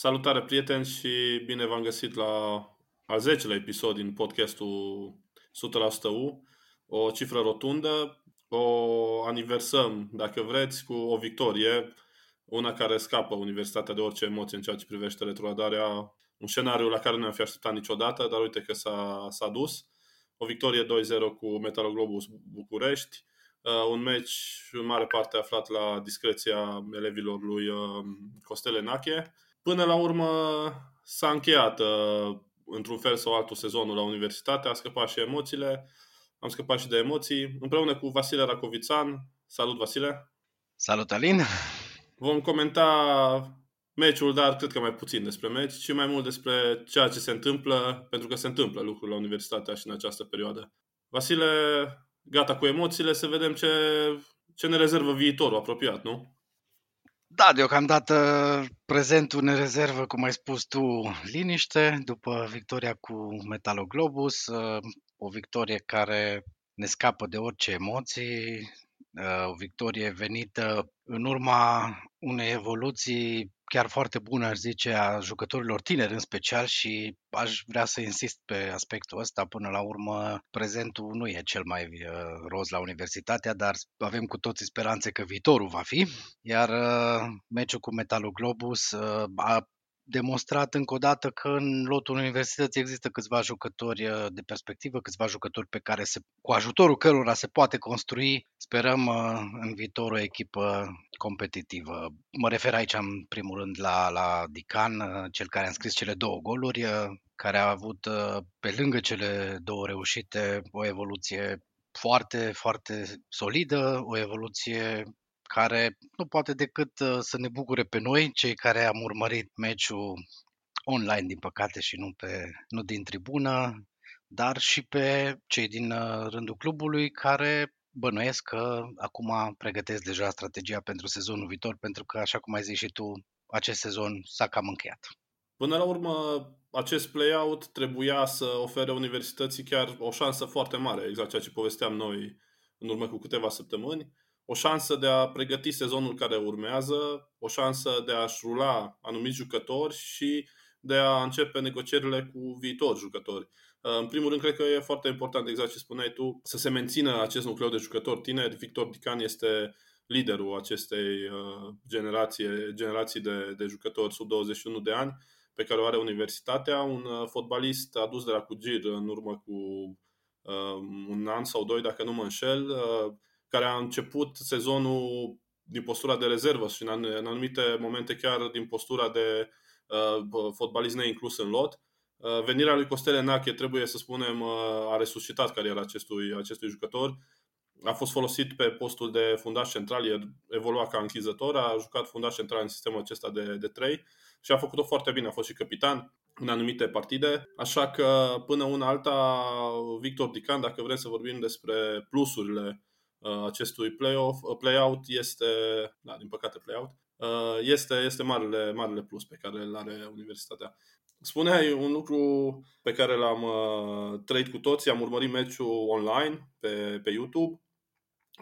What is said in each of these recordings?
Salutare prieteni și bine v-am găsit la al 10-lea episod din podcastul 100% U. O cifră rotundă, o aniversăm, dacă vreți, cu o victorie, una care scapă Universitatea de orice emoție în ceea ce privește retrogradarea, un scenariu la care nu am fi așteptat niciodată, dar uite că s-a, s-a dus. O victorie 2-0 cu Metaloglobus București, uh, un meci în mare parte aflat la discreția elevilor lui uh, Costele Nache. Până la urmă s-a încheiat uh, într-un fel sau altul sezonul la universitate, a scăpat și emoțiile, am scăpat și de emoții, împreună cu Vasile Racovițan. Salut, Vasile! Salut, Alin! Vom comenta meciul, dar cred că mai puțin despre meci, ci mai mult despre ceea ce se întâmplă, pentru că se întâmplă lucruri la universitatea și în această perioadă. Vasile, gata cu emoțiile, să vedem ce, ce ne rezervă viitorul apropiat, nu? Da, deocamdată prezentul ne rezervă, cum ai spus tu, liniște după victoria cu Metaloglobus, o victorie care ne scapă de orice emoții, o victorie venită în urma unei evoluții chiar foarte bună, aș zice, a jucătorilor tineri în special și aș vrea să insist pe aspectul ăsta. Până la urmă, prezentul nu e cel mai uh, roz la universitatea, dar avem cu toții speranțe că viitorul va fi. Iar uh, meciul cu Metalul Globus uh, a demonstrat încă o dată că în lotul universității există câțiva jucători uh, de perspectivă, câțiva jucători pe care se, cu ajutorul cărora se poate construi, sperăm, uh, în viitor o echipă competitivă. Mă refer aici în primul rând la, la Dican, uh, cel care a înscris cele două goluri, care a avut pe lângă cele două reușite o evoluție foarte, foarte solidă, o evoluție care nu poate decât uh, să ne bucure pe noi, cei care am urmărit meciul online, din păcate, și nu, pe, nu din tribună, dar și pe cei din uh, rândul clubului care bănuiesc că acum pregătesc deja strategia pentru sezonul viitor, pentru că, așa cum ai zis și tu, acest sezon s-a cam încheiat. Până la urmă, acest play-out trebuia să ofere universității chiar o șansă foarte mare, exact ceea ce povesteam noi în urmă cu câteva săptămâni o șansă de a pregăti sezonul care urmează, o șansă de a-și rula anumiți jucători și de a începe negocierile cu viitori jucători. În primul rând, cred că e foarte important, exact ce spuneai tu, să se mențină acest nucleu de jucători tineri. Victor Dican este liderul acestei uh, generații, generații de, de jucători sub 21 de ani pe care o are universitatea, un uh, fotbalist adus de la Cugir în urmă cu uh, un an sau doi, dacă nu mă înșel, care a început sezonul din postura de rezervă și în anumite momente chiar din postura de uh, fotbalist neinclus în lot. Uh, venirea lui Costele Nache, trebuie să spunem, uh, a resuscitat cariera acestui, acestui jucător. A fost folosit pe postul de fundaș central, el evolua ca închizător, a jucat fundaș central în sistemul acesta de, de 3 și a făcut-o foarte bine, a fost și capitan în anumite partide, așa că până una alta Victor Dican, dacă vrem să vorbim despre plusurile Uh, acestui play-off, uh, play-out este, da, din păcate play-out, uh, este, este marele, marele plus pe care îl are universitatea. Spuneai un lucru pe care l-am trăit cu toții, am urmărit meciul online pe, pe YouTube,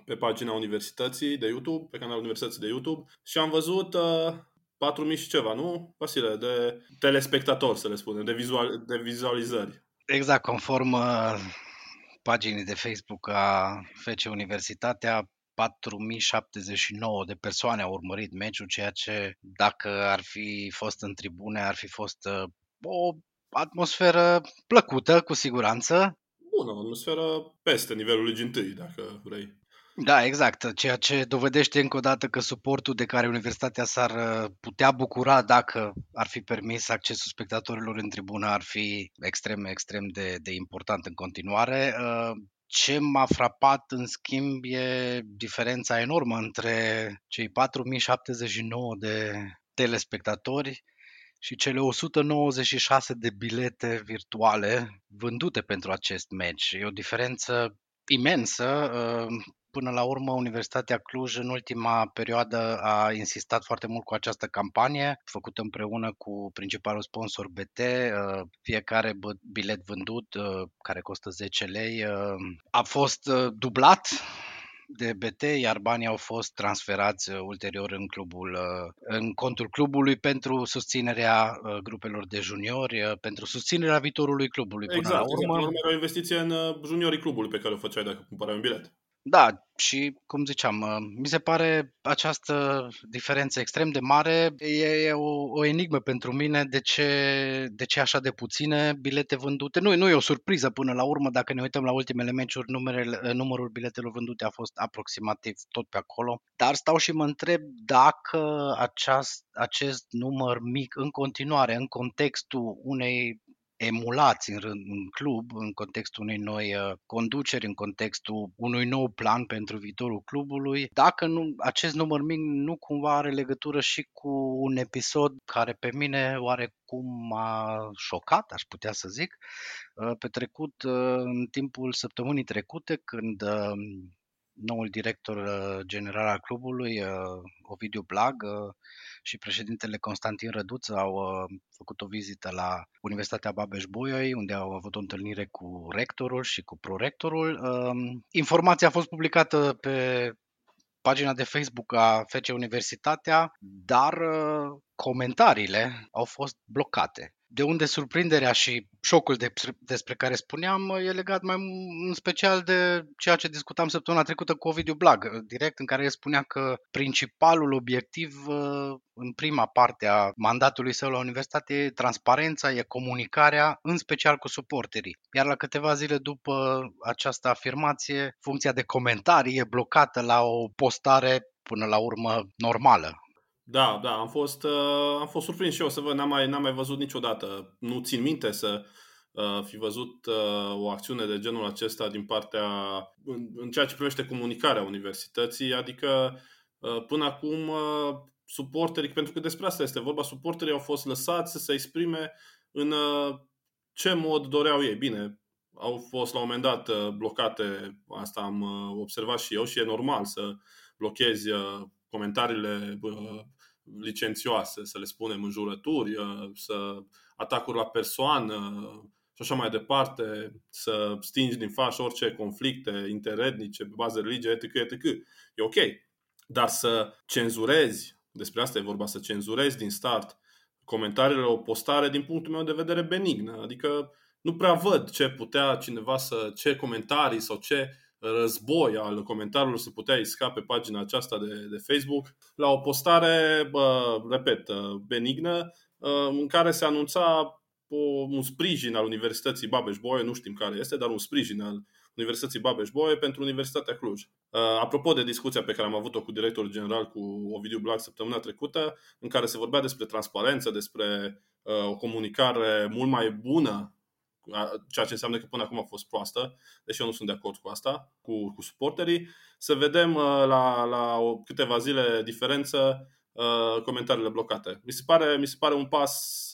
pe pagina universității de YouTube, pe canalul universității de YouTube și am văzut uh, 4.000 și ceva, nu, Vasile, de telespectatori, să le spunem, de, vizual, de vizualizări. Exact, conform uh, paginii de Facebook a FC Universitatea, 4079 de persoane au urmărit meciul, ceea ce, dacă ar fi fost în tribune, ar fi fost uh, o atmosferă plăcută, cu siguranță. Bună, o atmosferă peste nivelul ligii întâi, dacă vrei. Da, exact. Ceea ce dovedește încă o dată că suportul de care Universitatea s-ar uh, putea bucura dacă ar fi permis accesul spectatorilor în tribună ar fi extrem, extrem de, de important în continuare. Uh, ce m-a frapat, în schimb, e diferența enormă între cei 4079 de telespectatori și cele 196 de bilete virtuale vândute pentru acest meci. E o diferență imensă. Uh, Până la urmă, Universitatea Cluj în ultima perioadă a insistat foarte mult cu această campanie, făcută împreună cu principalul sponsor BT. Uh, fiecare bilet vândut, uh, care costă 10 lei, uh, a fost dublat de BT, iar banii au fost transferați uh, ulterior în clubul, uh, în contul clubului pentru susținerea uh, grupelor de juniori, pentru susținerea viitorului clubului. Până exact, la urmă, exact. Până la urmă, o investiție în juniorii clubului pe care o făceai dacă cumpărai un bilet. Da, și cum ziceam, uh, mi se pare această diferență extrem de mare. E, o, o enigmă pentru mine de ce, de ce așa de puține bilete vândute. Nu, nu e o surpriză până la urmă, dacă ne uităm la ultimele meciuri, numerele, uh, numărul biletelor vândute a fost aproximativ tot pe acolo. Dar stau și mă întreb dacă aceast, acest număr mic în continuare, în contextul unei emulați în, în club, în contextul unei noi uh, conduceri, în contextul unui nou plan pentru viitorul clubului, dacă nu, acest număr mic nu cumva are legătură și cu un episod care pe mine oarecum m-a șocat, aș putea să zic, uh, petrecut uh, în timpul săptămânii trecute, când noul director general al clubului, Ovidiu Blag, și președintele Constantin Răduț au uh, făcut o vizită la Universitatea Babeș-Bolyai, unde au avut o întâlnire cu rectorul și cu prorectorul. Um, informația a fost publicată pe pagina de Facebook a FC Universitatea, dar uh, comentariile au fost blocate. De unde surprinderea și șocul de, despre care spuneam e legat mai în special de ceea ce discutam săptămâna trecută cu Ovidiu Blag, direct, în care el spunea că principalul obiectiv în prima parte a mandatului său la universitate e transparența, e comunicarea, în special cu suporterii. Iar la câteva zile după această afirmație, funcția de comentarii e blocată la o postare până la urmă normală da, da, am fost, uh, am fost surprins și eu să văd, n-am mai, n-am mai văzut niciodată. Nu țin minte să uh, fi văzut uh, o acțiune de genul acesta din partea, în, în ceea ce privește comunicarea universității, adică uh, până acum uh, suporterii, pentru că despre asta este vorba, suporterii au fost lăsați să se exprime în uh, ce mod doreau ei. Bine, au fost la un moment dat uh, blocate, asta am uh, observat și eu și e normal să blochezi uh, comentariile licențioase, să le spunem, înjurături, să atacuri la persoană și așa mai departe, să stingi din faș orice conflicte interetnice pe bază religie, etc., etc. E ok. Dar să cenzurezi, despre asta e vorba, să cenzurezi din start comentariile o postare din punctul meu de vedere benignă. Adică nu prea văd ce putea cineva să, ce comentarii sau ce război al comentariilor se putea isca pe pagina aceasta de, de Facebook la o postare, bă, repet, benignă, în care se anunța o, un sprijin al Universității Babeș-Bolyai, nu știm care este, dar un sprijin al Universității Babeș-Bolyai pentru Universitatea Cluj. Apropo de discuția pe care am avut-o cu directorul general, cu Ovidiu Blac săptămâna trecută, în care se vorbea despre transparență, despre o comunicare mult mai bună ceea ce înseamnă că până acum a fost proastă, deși eu nu sunt de acord cu asta, cu, cu suporterii. Să vedem uh, la, la o, câteva zile diferență uh, comentariile blocate. Mi se, pare, mi se pare un pas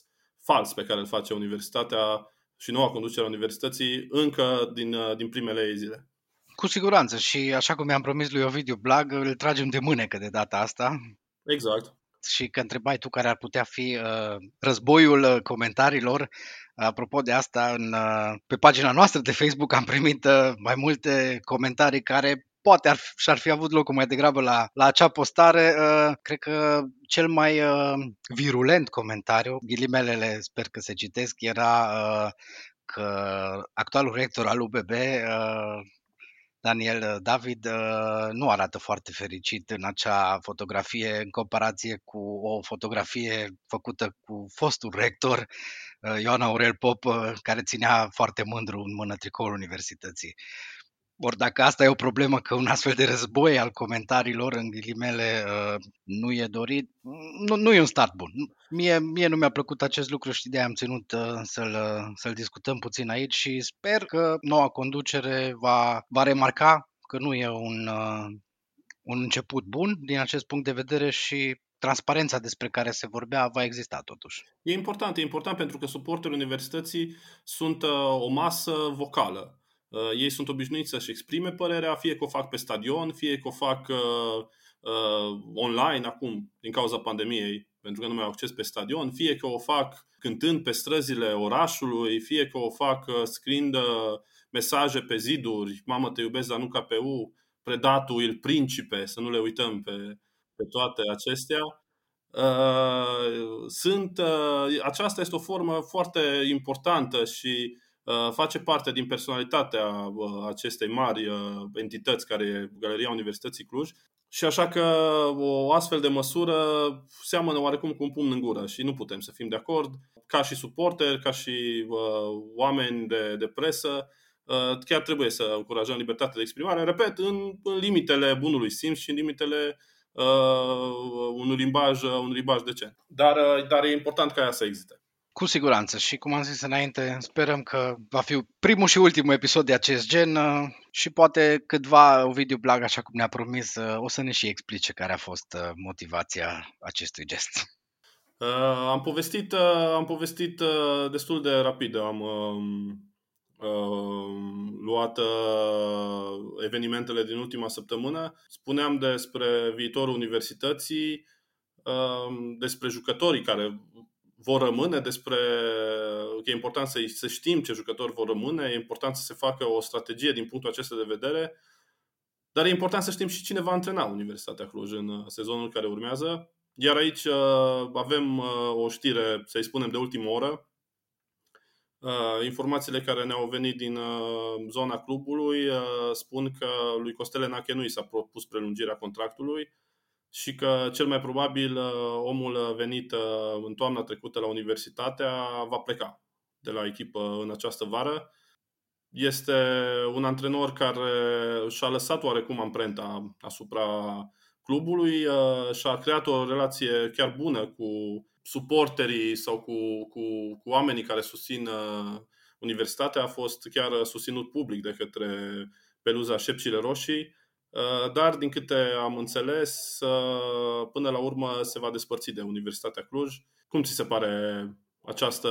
fals pe care îl face universitatea și noua conducere a universității încă din, uh, din primele ei zile. Cu siguranță și așa cum mi-am promis lui Ovidiu Blag, îl tragem de mânecă de data asta. Exact. Și că întrebai tu care ar putea fi uh, războiul uh, comentariilor, Apropo de asta, în, uh, pe pagina noastră de Facebook am primit uh, mai multe comentarii care poate ar, și-ar fi avut locul mai degrabă la, la acea postare. Uh, cred că cel mai virulent comentariu, ghilimelele sper că se citesc, era că actualul rector al UBB Daniel David nu arată foarte fericit în acea fotografie în comparație cu o fotografie făcută cu fostul rector Uh, Ioan Aurel Pop, uh, care ținea foarte mândru în mână tricoul universității. Ori dacă asta e o problemă, că un astfel de război al comentariilor, în ghilimele, uh, nu e dorit, nu, nu e un start bun. Mie, mie nu mi-a plăcut acest lucru și de am ținut să-l, să-l discutăm puțin aici și sper că noua conducere va, va remarca că nu e un, un început bun din acest punct de vedere și transparența despre care se vorbea va exista totuși. E important, e important pentru că suporterii universității sunt uh, o masă vocală. Uh, ei sunt obișnuiți să-și exprime părerea, fie că o fac pe stadion, fie că o fac uh, uh, online acum, din cauza pandemiei, pentru că nu mai au acces pe stadion, fie că o fac cântând pe străzile orașului, fie că o fac uh, scriind uh, mesaje pe ziduri, mamă te iubesc, dar nu ca pe U, Predatul, Il Principe, să nu le uităm pe, pe toate acestea. Uh, sunt, uh, aceasta este o formă foarte importantă și uh, face parte din personalitatea acestei mari entități care e Galeria Universității Cluj și așa că o astfel de măsură seamănă oarecum cu un pumn în gură și nu putem să fim de acord. Ca și suporter, ca și uh, oameni de, de presă, uh, chiar trebuie să încurajăm libertatea de exprimare, repet, în, în limitele bunului simț și în limitele uh, unui, limbaj, unui limbaj decent. Dar, uh, dar e important ca ea să existe. Cu siguranță și cum am zis înainte, sperăm că va fi primul și ultimul episod de acest gen uh, și poate câtva Ovidiu Blag, așa cum ne-a promis, uh, o să ne și explice care a fost uh, motivația acestui gest. Uh, am povestit, uh, am povestit uh, destul de rapid. Am uh, uh, luat uh, evenimentele din ultima săptămână. Spuneam despre viitorul universității, uh, despre jucătorii care vor rămâne, despre că e important să, să știm ce jucători vor rămâne, e important să se facă o strategie din punctul acesta de vedere, dar e important să știm și cine va antrena Universitatea Cluj în uh, sezonul care urmează. Iar aici uh, avem uh, o știre, să-i spunem, de ultimă oră. Informațiile care ne-au venit din zona clubului spun că lui Costele Nache nu i s-a propus prelungirea contractului, și că cel mai probabil uh, omul venit uh, în toamna trecută la universitatea va pleca de la echipă în această vară. Este un antrenor care și-a lăsat oarecum amprenta asupra clubului uh, și a creat o relație chiar bună cu suporterii sau cu, cu, cu oamenii care susțin universitatea. A fost chiar susținut public de către peluza Șepcile Roșii Uh, dar, din câte am înțeles, uh, până la urmă se va despărți de Universitatea Cluj. Cum ți se pare această,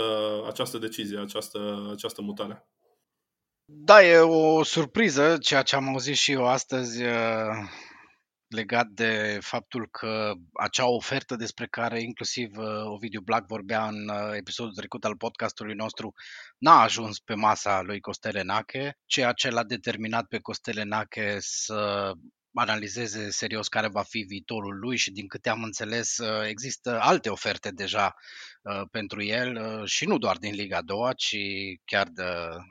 această decizie, această, această mutare? Da, e o surpriză, ceea ce am auzit și eu astăzi uh, legat de faptul că acea ofertă despre care inclusiv Ovidiu Black vorbea în episodul trecut al podcastului nostru n-a ajuns pe masa lui Costele Nache, ceea ce l-a determinat pe Costele Nache să analizeze serios care va fi viitorul lui și din câte am înțeles există alte oferte deja uh, pentru el uh, și nu doar din Liga 2, ci chiar de,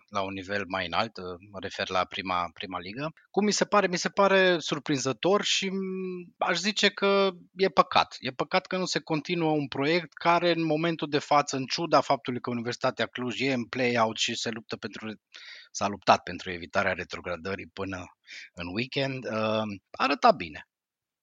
la un nivel mai înalt, uh, mă refer la prima, prima ligă. Cum mi se pare? Mi se pare surprinzător și mm, aș zice că e păcat. E păcat că nu se continuă un proiect care în momentul de față, în ciuda faptului că Universitatea Cluj e în play-out și se luptă pentru s-a luptat pentru evitarea retrogradării până în weekend, uh, arăta bine.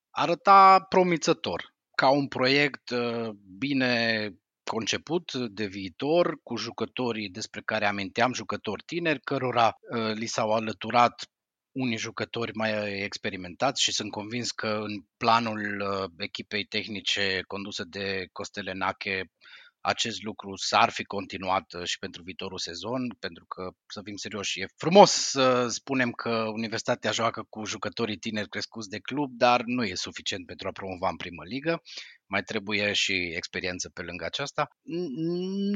Arăta promițător, ca un proiect uh, bine conceput de viitor, cu jucătorii despre care aminteam, jucători tineri, cărora uh, li s-au alăturat unii jucători mai experimentați și sunt convins că în planul echipei tehnice condusă de Costele Nache acest lucru s-ar fi continuat uh, și pentru viitorul sezon, pentru că, să fim serioși, e frumos să spunem că Universitatea joacă cu jucătorii tineri crescuți de club, dar nu e suficient pentru a promova în primă ligă. Mai trebuie și experiență pe lângă aceasta.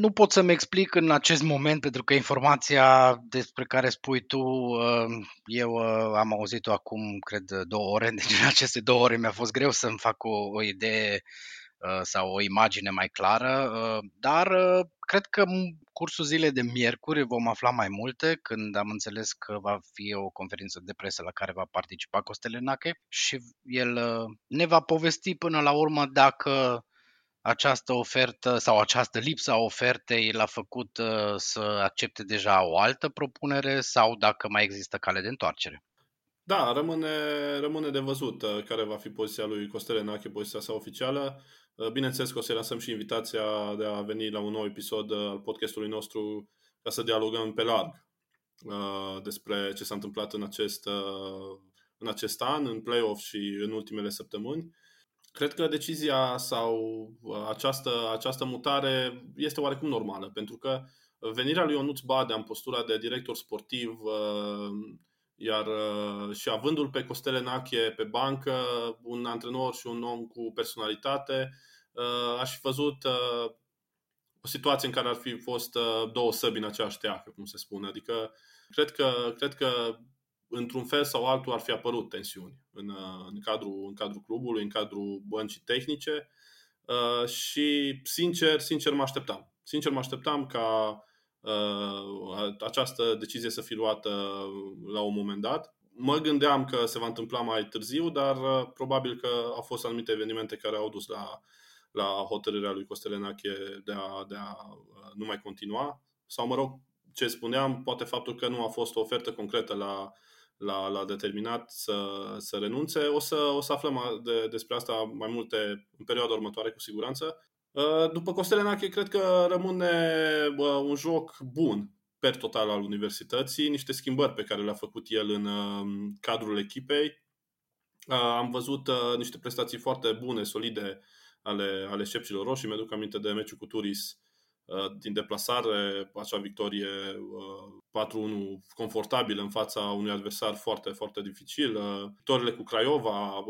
Nu pot să-mi explic în acest moment, pentru că informația despre care spui tu, uh, eu uh, am auzit-o acum, cred, două ore, deci în aceste două ore mi-a fost greu să-mi fac o, o idee Uh, sau o imagine mai clară, uh, dar uh, cred că în cursul zilei de miercuri vom afla mai multe când am înțeles că va fi o conferință de presă la care va participa Costelenache și el ne va povesti până la urmă dacă această ofertă sau această lipsă a ofertei l-a făcut să accepte deja o altă propunere sau dacă mai există cale de întoarcere. Da, rămâne, rămâne de văzut care va fi poziția lui Costele Nache, poziția sa oficială. Uh, bineînțeles că o să lansăm și invitația de a veni la un nou episod uh, al podcastului nostru ca să dialogăm pe larg uh, despre ce s-a întâmplat în acest, în acest an, în play-off și în ultimele săptămâni. Cred că decizia sau această, această mutare este oarecum normală, pentru că venirea lui Ionuț Badea în postura de director sportiv, iar și avându-l pe Costele Nache pe bancă, un antrenor și un om cu personalitate, Uh, aș fi văzut uh, o situație în care ar fi fost uh, două săbi în aceeași teacă, cum se spune. Adică cred că, cred că într-un fel sau altul ar fi apărut tensiuni în, în, cadrul, în cadrul clubului, în cadrul băncii tehnice și sincer, sincer mă așteptam. Sincer mă așteptam ca această decizie să fie luată la un moment dat. Mă gândeam că se va întâmpla mai târziu, dar probabil că au fost anumite evenimente care au dus la, la hotărârea lui Costelenache de a, de a nu mai continua. Sau, mă rog, ce spuneam, poate faptul că nu a fost o ofertă concretă la, la, la determinat să, să renunțe. O să, o să aflăm de, despre asta mai multe în perioada următoare, cu siguranță. Uh, după Costelenache, cred că rămâne un joc bun per total al universității, niște schimbări pe care le-a făcut el în um, cadrul echipei. Uh, am văzut uh, niște prestații foarte bune, solide ale, ale șepcilor roșii. Mi-aduc aminte de meciul cu Turis Uh, din deplasare, acea victorie 4-1 uh, confortabilă în fața unui adversar foarte, foarte dificil. Uh, victorile cu Craiova,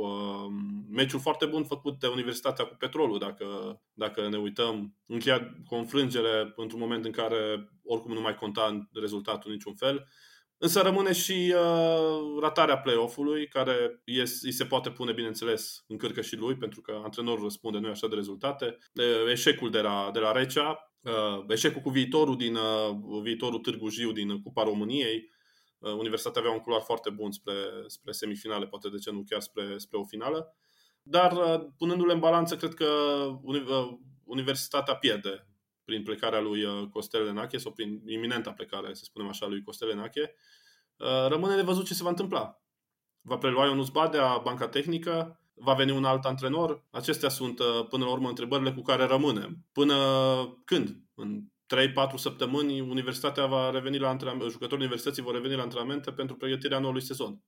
meciul foarte bun făcut de Universitatea cu Petrolul, dacă, dacă ne uităm, încheiat cu o înfrângere într-un moment în care oricum nu mai conta rezultatul niciun fel. Însă rămâne și uh, ratarea play-off-ului, care este, îi se poate pune, bineînțeles, în cârcă și lui, pentru că antrenorul răspunde nu așa de rezultate. Eșecul de la, de la Recea, uh, eșecul cu viitorul din uh, viitorul Târgu Jiu din Cupa României. Uh, Universitatea avea un culoar foarte bun spre, spre semifinale, poate de ce nu chiar spre, spre o finală. Dar uh, punându-le în balanță, cred că uh, Universitatea pierde prin plecarea lui uh, Costel Lenache sau prin iminenta plecare, să spunem așa, lui Costel Lenache. Uh, rămâne de văzut ce se va întâmpla. Va prelua Ionuț Badea banca tehnică, va veni un alt antrenor. Acestea sunt, uh, până la urmă, întrebările cu care rămânem. Până când? În 3-4 săptămâni, universitatea va reveni la antrenamente, jucătorii universității vor reveni la antrenamente pentru pregătirea noului sezon.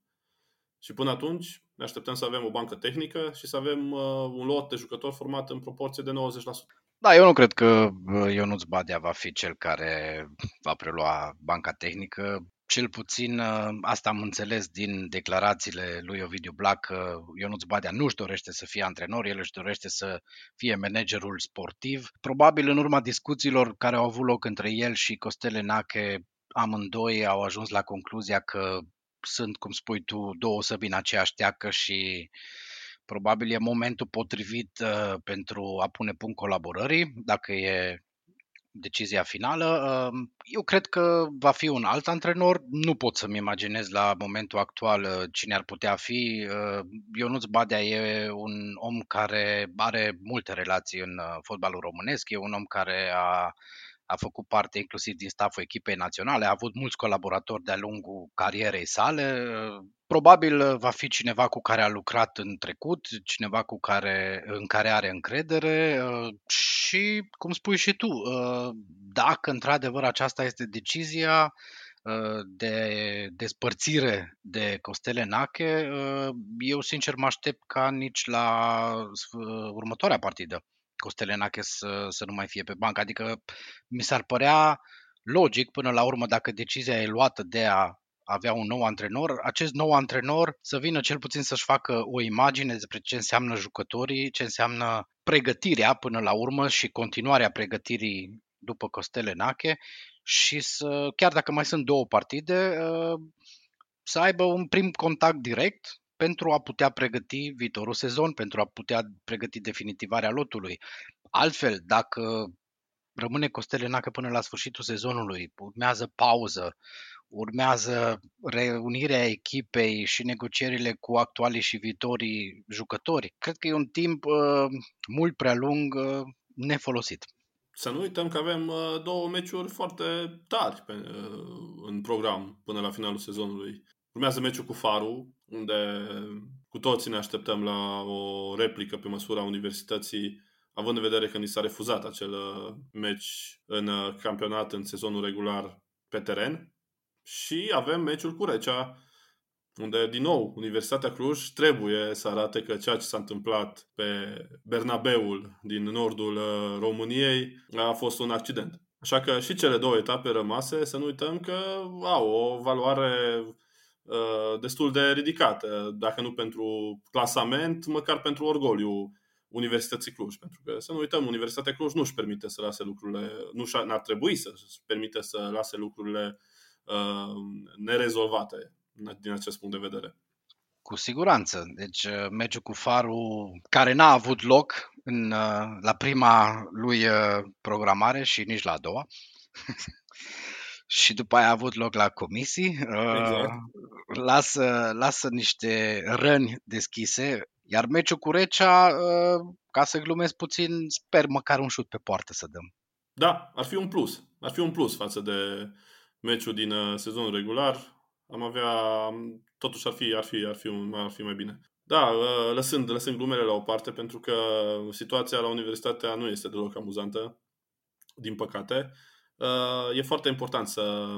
Și până atunci ne așteptăm să avem o bancă tehnică și să avem uh, un lot de jucători format în proporție de 90%. Da, eu nu cred că Ionuț Badea va fi cel care va prelua banca tehnică. Cel puțin uh, asta am înțeles din declarațiile lui Ovidiu Blac că Ionuț Badea nu își dorește să fie antrenor, el își dorește să fie managerul sportiv. Probabil în urma discuțiilor care au avut loc între el și Costele Nache, amândoi au ajuns la concluzia că sunt, cum spui tu, două săbi în aceeași teacă și probabil e momentul potrivit uh, pentru a pune punct colaborării, dacă e decizia finală. Uh, eu cred că va fi un alt antrenor. Nu pot să-mi imaginez la momentul actual uh, cine ar putea fi. Uh, Ionuț Badea e un om care are multe relații în uh, fotbalul românesc, e un om care a a făcut parte inclusiv din staful echipei naționale, a avut mulți colaboratori de-a lungul carierei sale. Probabil va fi cineva cu care a lucrat în trecut, cineva cu care, în care are încredere și, cum spui și tu, dacă într-adevăr aceasta este decizia, de despărțire de Costele Nache, eu sincer mă aștept ca nici la următoarea partidă Costelenache să, să nu mai fie pe bancă. Adică mi s-ar părea logic până la urmă dacă decizia e luată de a avea un nou antrenor, acest nou antrenor să vină cel puțin să-și facă o imagine despre ce înseamnă jucătorii, ce înseamnă pregătirea până la urmă și continuarea pregătirii după Costele Nache și să, chiar dacă mai sunt două partide, să aibă un prim contact direct pentru a putea pregăti viitorul sezon, pentru a putea pregăti definitivarea lotului. Altfel, dacă rămâne Costelenacă până la sfârșitul sezonului, urmează pauză, urmează reunirea echipei și negocierile cu actualii și viitorii jucători. Cred că e un timp uh, mult prea lung uh, nefolosit. Să nu uităm că avem uh, două meciuri foarte tari pe, uh, în program până la finalul sezonului. Urmează meciul cu Faru, unde cu toții ne așteptăm la o replică pe măsura universității, având în vedere că ni s-a refuzat acel uh, meci în uh, campionat în sezonul regular pe teren. Și avem meciul cu Recea, unde, din nou, Universitatea Cluj trebuie să arate că ceea ce s-a întâmplat pe Bernabeul din nordul uh, României a fost un accident. Așa că și cele două etape rămase, să nu uităm că au o valoare Uh, destul de ridicată, dacă nu pentru clasament, măcar pentru orgoliu Universității Cluj. Pentru că, să nu uităm, Universitatea Cluj nu își permite să lase lucrurile, nu ar trebui să își permite să lase lucrurile uh, nerezolvate. din acest punct de vedere. Cu siguranță. Deci uh, meciul cu Faru, care n-a avut loc în, uh, la prima lui uh, programare și nici la a doua, și după aia a avut loc la comisii, exact. lasă, lasă niște răni deschise, iar meciul cu Recea, ca să glumesc puțin, sper măcar un șut pe poartă să dăm. Da, ar fi un plus. Ar fi un plus față de meciul din sezonul regular. Am avea totuși ar fi, ar fi, ar fi, ar fi mai bine. Da, ă, lăsând, lăsând glumele la o parte, pentru că situația la universitatea nu este deloc amuzantă, din păcate. Ă, e foarte important să,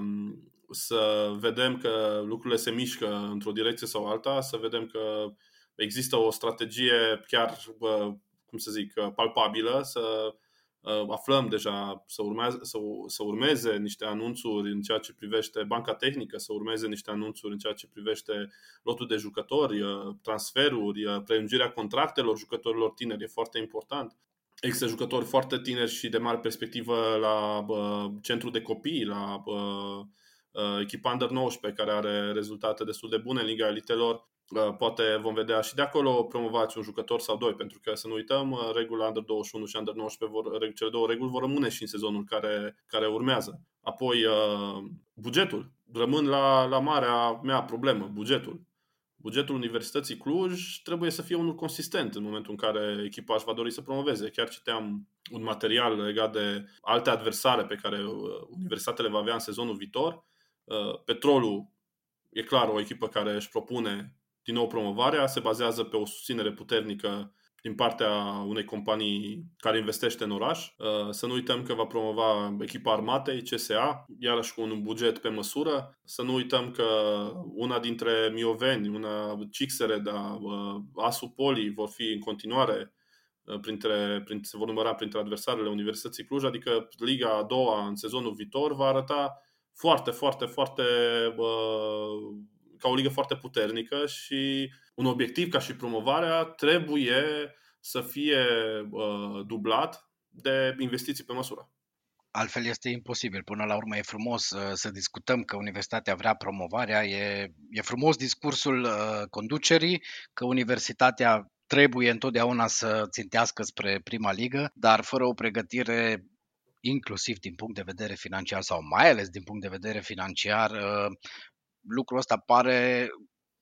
să vedem că lucrurile se mișcă într-o direcție sau alta, să vedem că există o strategie chiar, cum să zic, palpabilă, să Uh, aflăm deja să, urmează, să, să urmeze niște anunțuri în ceea ce privește banca tehnică, să urmeze niște anunțuri în ceea ce privește lotul de jucători, uh, transferuri, uh, prelungirea contractelor jucătorilor tineri, e foarte important. Există jucători foarte tineri și de mare perspectivă la uh, centru de copii, la uh, echipa Under 19, care are rezultate destul de bune în Liga Elitelor. Poate vom vedea și de acolo promovați un jucător sau doi, pentru că să nu uităm, regula Under 21 și Under 19, vor, cele două reguli vor rămâne și în sezonul care, care urmează. Apoi, bugetul. Rămân la, la marea mea problemă, bugetul. Bugetul Universității Cluj trebuie să fie unul consistent în momentul în care echipa își va dori să promoveze. Chiar citeam un material legat de alte adversare pe care universitatea le va avea în sezonul viitor. Petrolul e clar o echipă care își propune din nou promovarea, se bazează pe o susținere puternică din partea unei companii care investește în oraș. Uh, să nu uităm că va promova echipa armatei, CSA, iarăși cu un buget pe măsură. Să nu uităm că una dintre Mioveni, una Cixere, da, uh, Asu Poli vor fi în continuare uh, printre, printre, se vor număra printre adversarele Universității Cluj, adică Liga a doua în sezonul viitor va arăta foarte, foarte, foarte uh, ca o ligă foarte puternică și un obiectiv ca și promovarea trebuie să fie uh, dublat de investiții pe măsură. Altfel este imposibil. Până la urmă e frumos uh, să discutăm că universitatea vrea promovarea, e, e frumos discursul uh, conducerii, că universitatea trebuie întotdeauna să țintească spre prima ligă, dar fără o pregătire inclusiv din punct de vedere financiar sau mai ales din punct de vedere financiar, uh, lucrul ăsta pare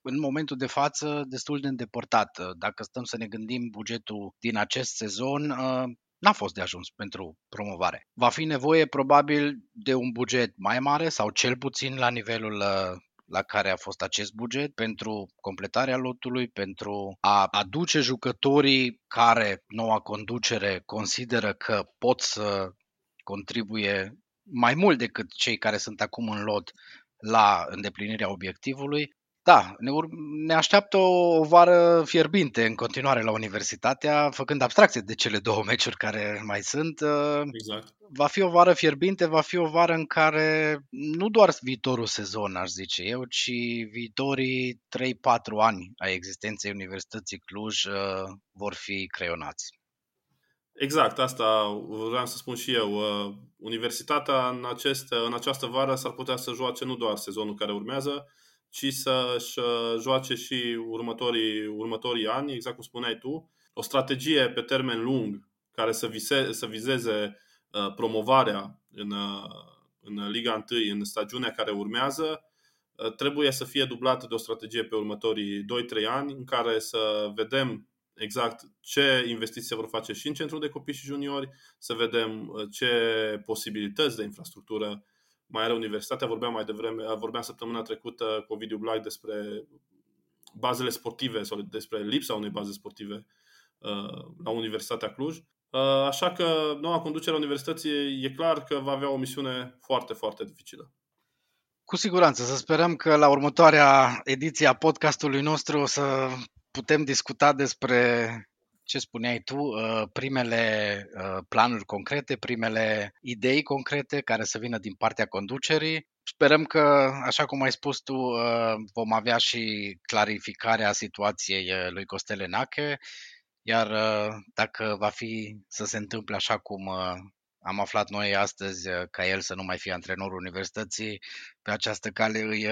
în momentul de față destul de îndepărtat. Dacă stăm să ne gândim bugetul din acest sezon, uh, n-a fost de ajuns pentru promovare. Va fi nevoie probabil de un buget mai mare sau cel puțin la nivelul uh, la care a fost acest buget pentru completarea lotului, pentru a aduce jucătorii care noua conducere consideră că pot să contribuie mai mult decât cei care sunt acum în lot la îndeplinirea obiectivului. Da, ne, ur- ne așteaptă o vară fierbinte în continuare la universitatea, făcând abstracție de cele două meciuri care mai sunt. Uh, exact. Va fi o vară fierbinte, va fi o vară în care nu doar viitorul sezon, aș zice eu, ci viitorii 3-4 ani a existenței Universității Cluj uh, vor fi creionați. Exact, asta vreau să spun și eu. Uh, universitatea în, acest, în această vară s-ar putea să joace nu doar sezonul care urmează, ci să-și uh, joace și următorii, următorii ani, exact cum spuneai tu, o strategie pe termen lung care să, vise, să vizeze uh, promovarea în, în Liga 1, în stagiunea care urmează, trebuie să fie dublată de o strategie pe următorii 2-3 ani în care să vedem exact ce investiții se vor face și în centrul de copii și juniori, să vedem uh, ce posibilități de infrastructură mai are universitatea. Vorbeam mai devreme, uh, vorbeam săptămâna trecută cu Ovidiu Black despre bazele sportive sau despre lipsa unei baze sportive uh, la Universitatea Cluj. Așa că noua conducere a universității e clar că va avea o misiune foarte, foarte dificilă. Cu siguranță, să sperăm că la următoarea ediție a podcastului nostru o să putem discuta despre ce spuneai tu, uh, primele uh, planuri concrete, primele idei concrete care să vină din partea conducerii. Sperăm că, așa cum ai spus tu, uh, vom avea și clarificarea situației lui Costel Enache, iar dacă va fi să se întâmple așa cum am aflat noi astăzi ca el să nu mai fie antrenorul universității, pe această cale îi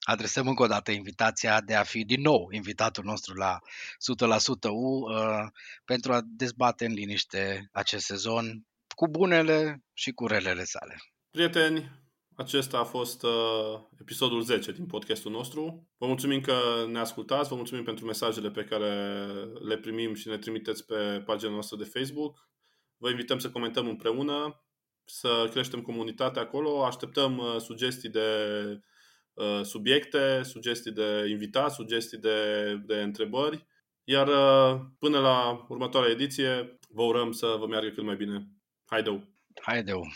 adresăm încă o dată invitația de a fi din nou invitatul nostru la 100% U uh, pentru a dezbate în liniște acest sezon cu bunele și cu relele sale. Prieteni, acesta a fost uh, episodul 10 din podcastul nostru. Vă mulțumim că ne ascultați, vă mulțumim pentru mesajele pe care le primim și ne trimiteți pe pagina noastră de Facebook. Vă invităm să comentăm împreună, să creștem comunitatea acolo. Așteptăm uh, sugestii de uh, subiecte, sugestii de invitați, sugestii de, de întrebări. Iar uh, până la următoarea ediție, vă urăm să vă meargă cât mai bine. Haideu! Haideu!